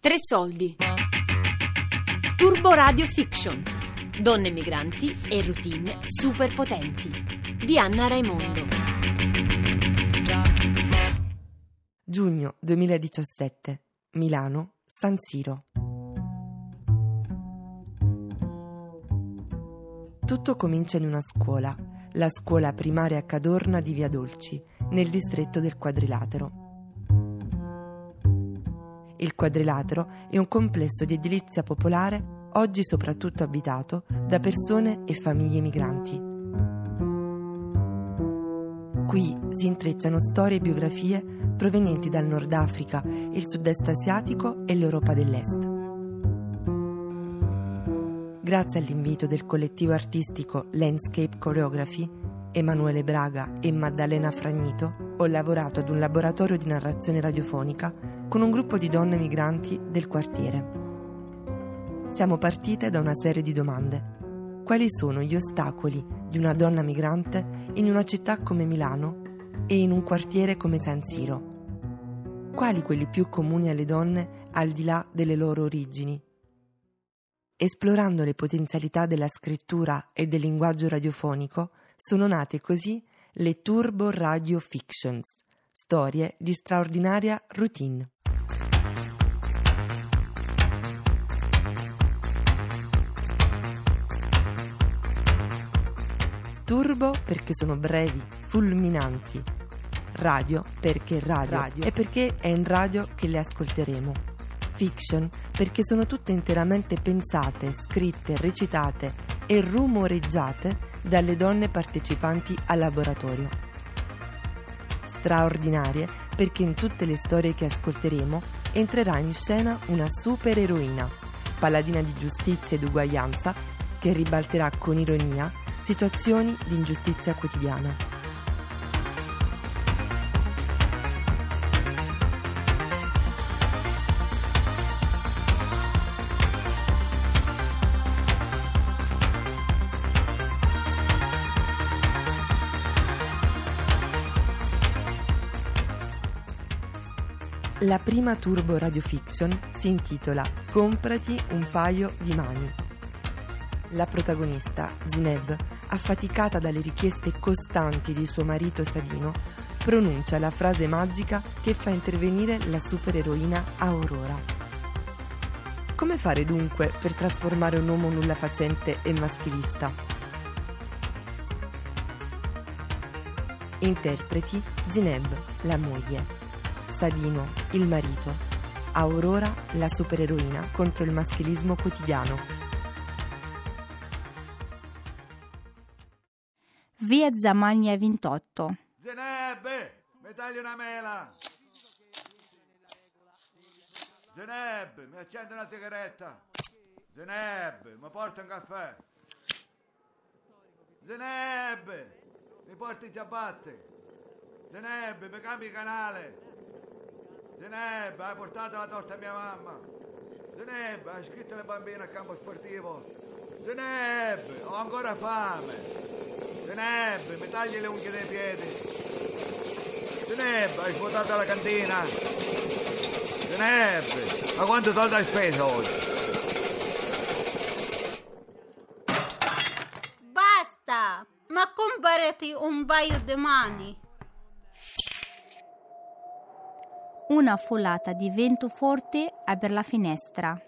Tre soldi. Turbo Radio Fiction. Donne migranti e routine super potenti. Di Anna Raimondo. Giugno 2017. Milano, San Siro. Tutto comincia in una scuola, la scuola primaria Cadorna di Via Dolci, nel distretto del Quadrilatero. Il quadrilatero è un complesso di edilizia popolare oggi soprattutto abitato da persone e famiglie migranti. Qui si intrecciano storie e biografie provenienti dal Nord Africa, il sud-est asiatico e l'Europa dell'Est. Grazie all'invito del collettivo artistico Landscape Choreography, Emanuele Braga e Maddalena Fragnito, ho lavorato ad un laboratorio di narrazione radiofonica con un gruppo di donne migranti del quartiere. Siamo partite da una serie di domande. Quali sono gli ostacoli di una donna migrante in una città come Milano e in un quartiere come San Siro? Quali quelli più comuni alle donne al di là delle loro origini? Esplorando le potenzialità della scrittura e del linguaggio radiofonico, sono nate così le Turbo Radio Fictions, storie di straordinaria routine. Turbo perché sono brevi, fulminanti. Radio perché radio, radio e perché è in radio che le ascolteremo. Fiction perché sono tutte interamente pensate, scritte, recitate e rumoreggiate dalle donne partecipanti al laboratorio. Straordinarie perché in tutte le storie che ascolteremo entrerà in scena una supereroina, paladina di giustizia ed uguaglianza, che ribalterà con ironia situazioni di ingiustizia quotidiana. La prima Turbo Radio Fiction si intitola Comprati un paio di mani. La protagonista, Zineb, affaticata dalle richieste costanti di suo marito Sadino, pronuncia la frase magica che fa intervenire la supereroina Aurora. Come fare dunque per trasformare un uomo nulla facente e maschilista? Interpreti Zineb, la moglie, Sadino, il marito, Aurora, la supereroina contro il maschilismo quotidiano. Via Zamagna 28. Zenebbe, mi tagli una mela. Zenebbe, mi accende una sigaretta. Zenebbe, mi porta un caffè. Zenebbe, mi porta i ciabatte. Zenebbe, mi cambi canale. Zenebbe, hai portato la torta a mia mamma. Zenebbe, hai scritto le bambine a campo sportivo. Zenebbe, ho ancora fame. Zenebbe, mi tagli le unghie dei piedi. Zenebbe, hai svuotato la cantina. Zenebbe, ma quanto soldi hai speso oggi? Basta! Ma comprati un paio di mani. Una folata di vento forte apre la finestra.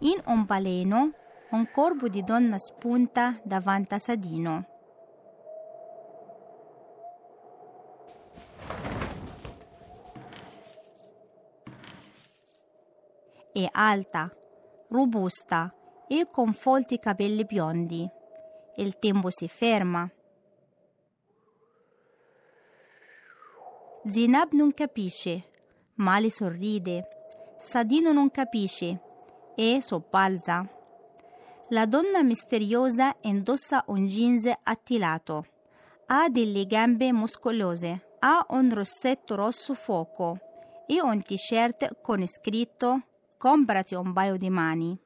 In un baleno un corpo di donna spunta davanti a Sadino. È alta, robusta e con folti capelli biondi. Il tempo si ferma. Zinab non capisce, ma le sorride. Sadino non capisce e soppalza. La donna misteriosa indossa un jeans attilato, ha delle gambe muscolose, ha un rossetto rosso fuoco e un t-shirt con scritto Comprati un paio di mani.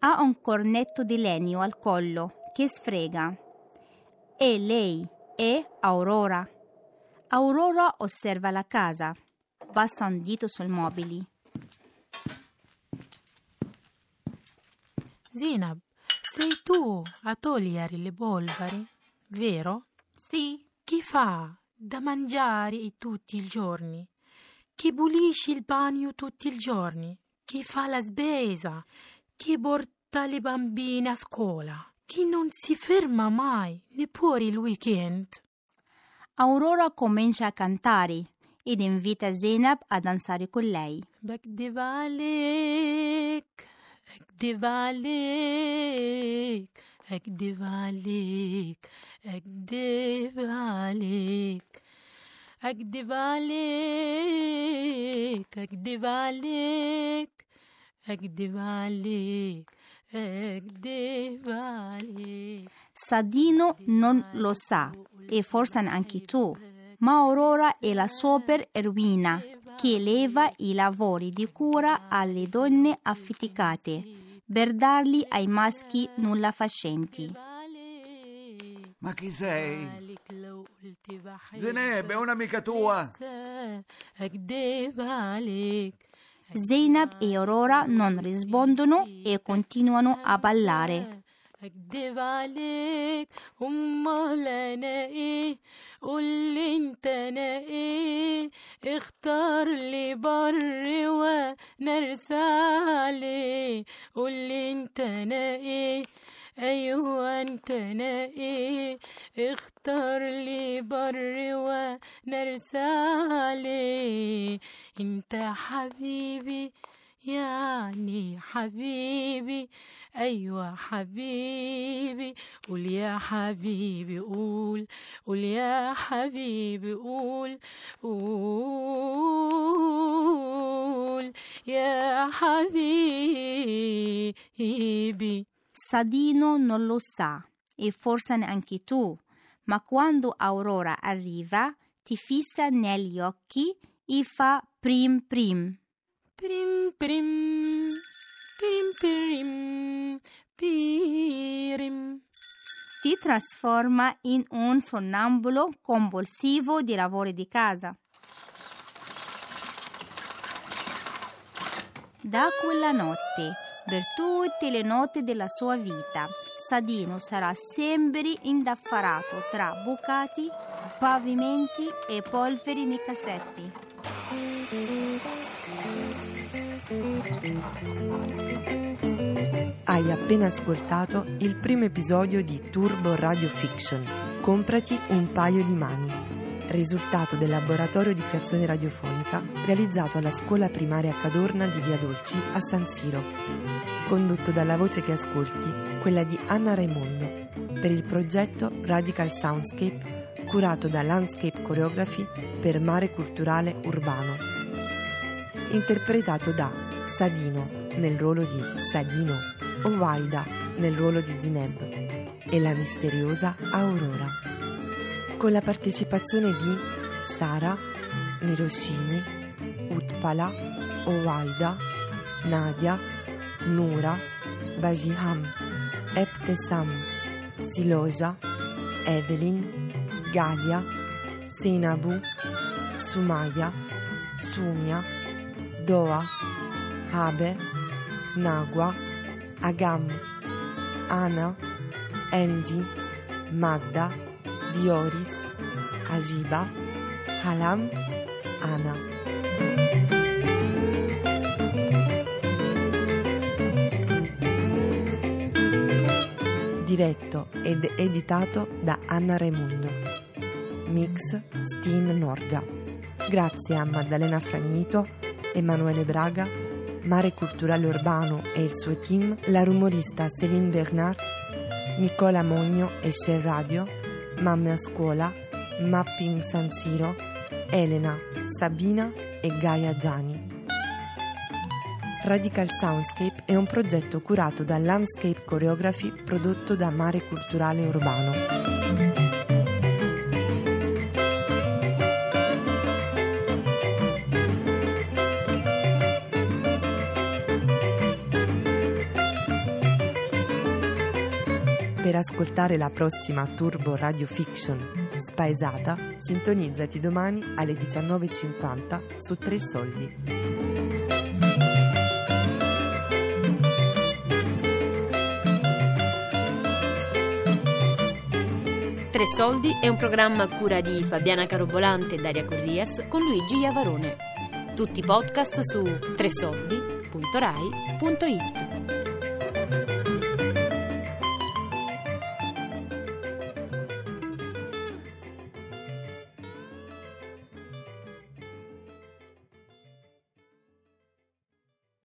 Ha un cornetto di legno al collo che sfrega. È lei, è Aurora. Aurora osserva la casa. Passa un dito sui mobili. Zinab, sei tu a togliere le polvere, vero? Sì. Chi fa da mangiare tutti i giorni? Chi pulisce il bagno tutti i giorni? Chi fa la spesa? Chi porta le bambine a scuola? Chi non si ferma mai, neppure il weekend? Aurora comincia a cantare ed invita Zenab a danzare con lei. Bagdevale عليك أكدب عليك أكدب عليك أكدب عليك أكدب عليك أكدب عليك أكدب عليك أكدب عليك Sadino non lo sa e forse neanche tu, ma Aurora è la super eroina che leva i lavori di cura alle donne affiticate per darli ai maschi nulla facenti. Ma chi sei? Zeneb è un'amica tua. Zainab e Aurora non rispondono e continuano a ballare. اكدب عليك امال أنا إيه قولي انت أنا إيه اختار لي بر ونرسى عليه قولي انت أنا إيه أيوه انت أنا إيه اختار لي بر ونرسى عليه انت حبيبي يعني حبيبي أيوة حبيبي قول يا حبيبي قول قول يا حبيبي قول قول يا حبيبي Sadino non lo sa e forse neanche tu, ma quando Aurora arriva ti fissa negli occhi e fa prim prim. Prim prim prim prim pirim Ti trasforma in un sonnambulo compulsivo di lavori di casa. Da quella notte, per tutte le notti della sua vita, Sadino sarà sempre indaffarato tra bucati, pavimenti e polveri nei cassetti. Hai appena ascoltato il primo episodio di Turbo Radio Fiction. Comprati un paio di mani. Risultato del laboratorio di creazione radiofonica realizzato alla scuola primaria Cadorna di Via Dolci a San Siro. Condotto dalla voce che ascolti, quella di Anna Raimondo, per il progetto Radical Soundscape curato da Landscape Choreography per Mare Culturale Urbano. Interpretato da Sadino nel ruolo di Sadino, Owaida nel ruolo di Zineb e la misteriosa Aurora. Con la partecipazione di Sara, Miroshini, Utpala, Owaida, Nadia, Nura, Bajiham, Eptesam, Siloja, Evelyn, Galia, Seinabu, Sumaya, Sumia, Doa, Habe, Nagua, Agam, Ana, Engi, Magda, Dioris, Ajiba, Halam, Ana. Diretto ed editato da Anna Raimundo. Mix Steen Norga. Grazie a Maddalena Fragnito, Emanuele Braga, Mare Culturale Urbano e il suo team, la rumorista Céline Bernard, Nicola Mogno e Share Radio, Mamme a scuola, Mapping San Siro, Elena, Sabina e Gaia Giani. Radical Soundscape è un progetto curato da Landscape Choreography prodotto da Mare Culturale Urbano. Per ascoltare la prossima Turbo Radio Fiction Spaesata, sintonizzati domani alle 19.50 su Tre Soldi. Tre Soldi è un programma a cura di Fabiana Carobolante e Daria Corrias con Luigi Iavarone. Tutti i podcast su tresoldi.rai.it.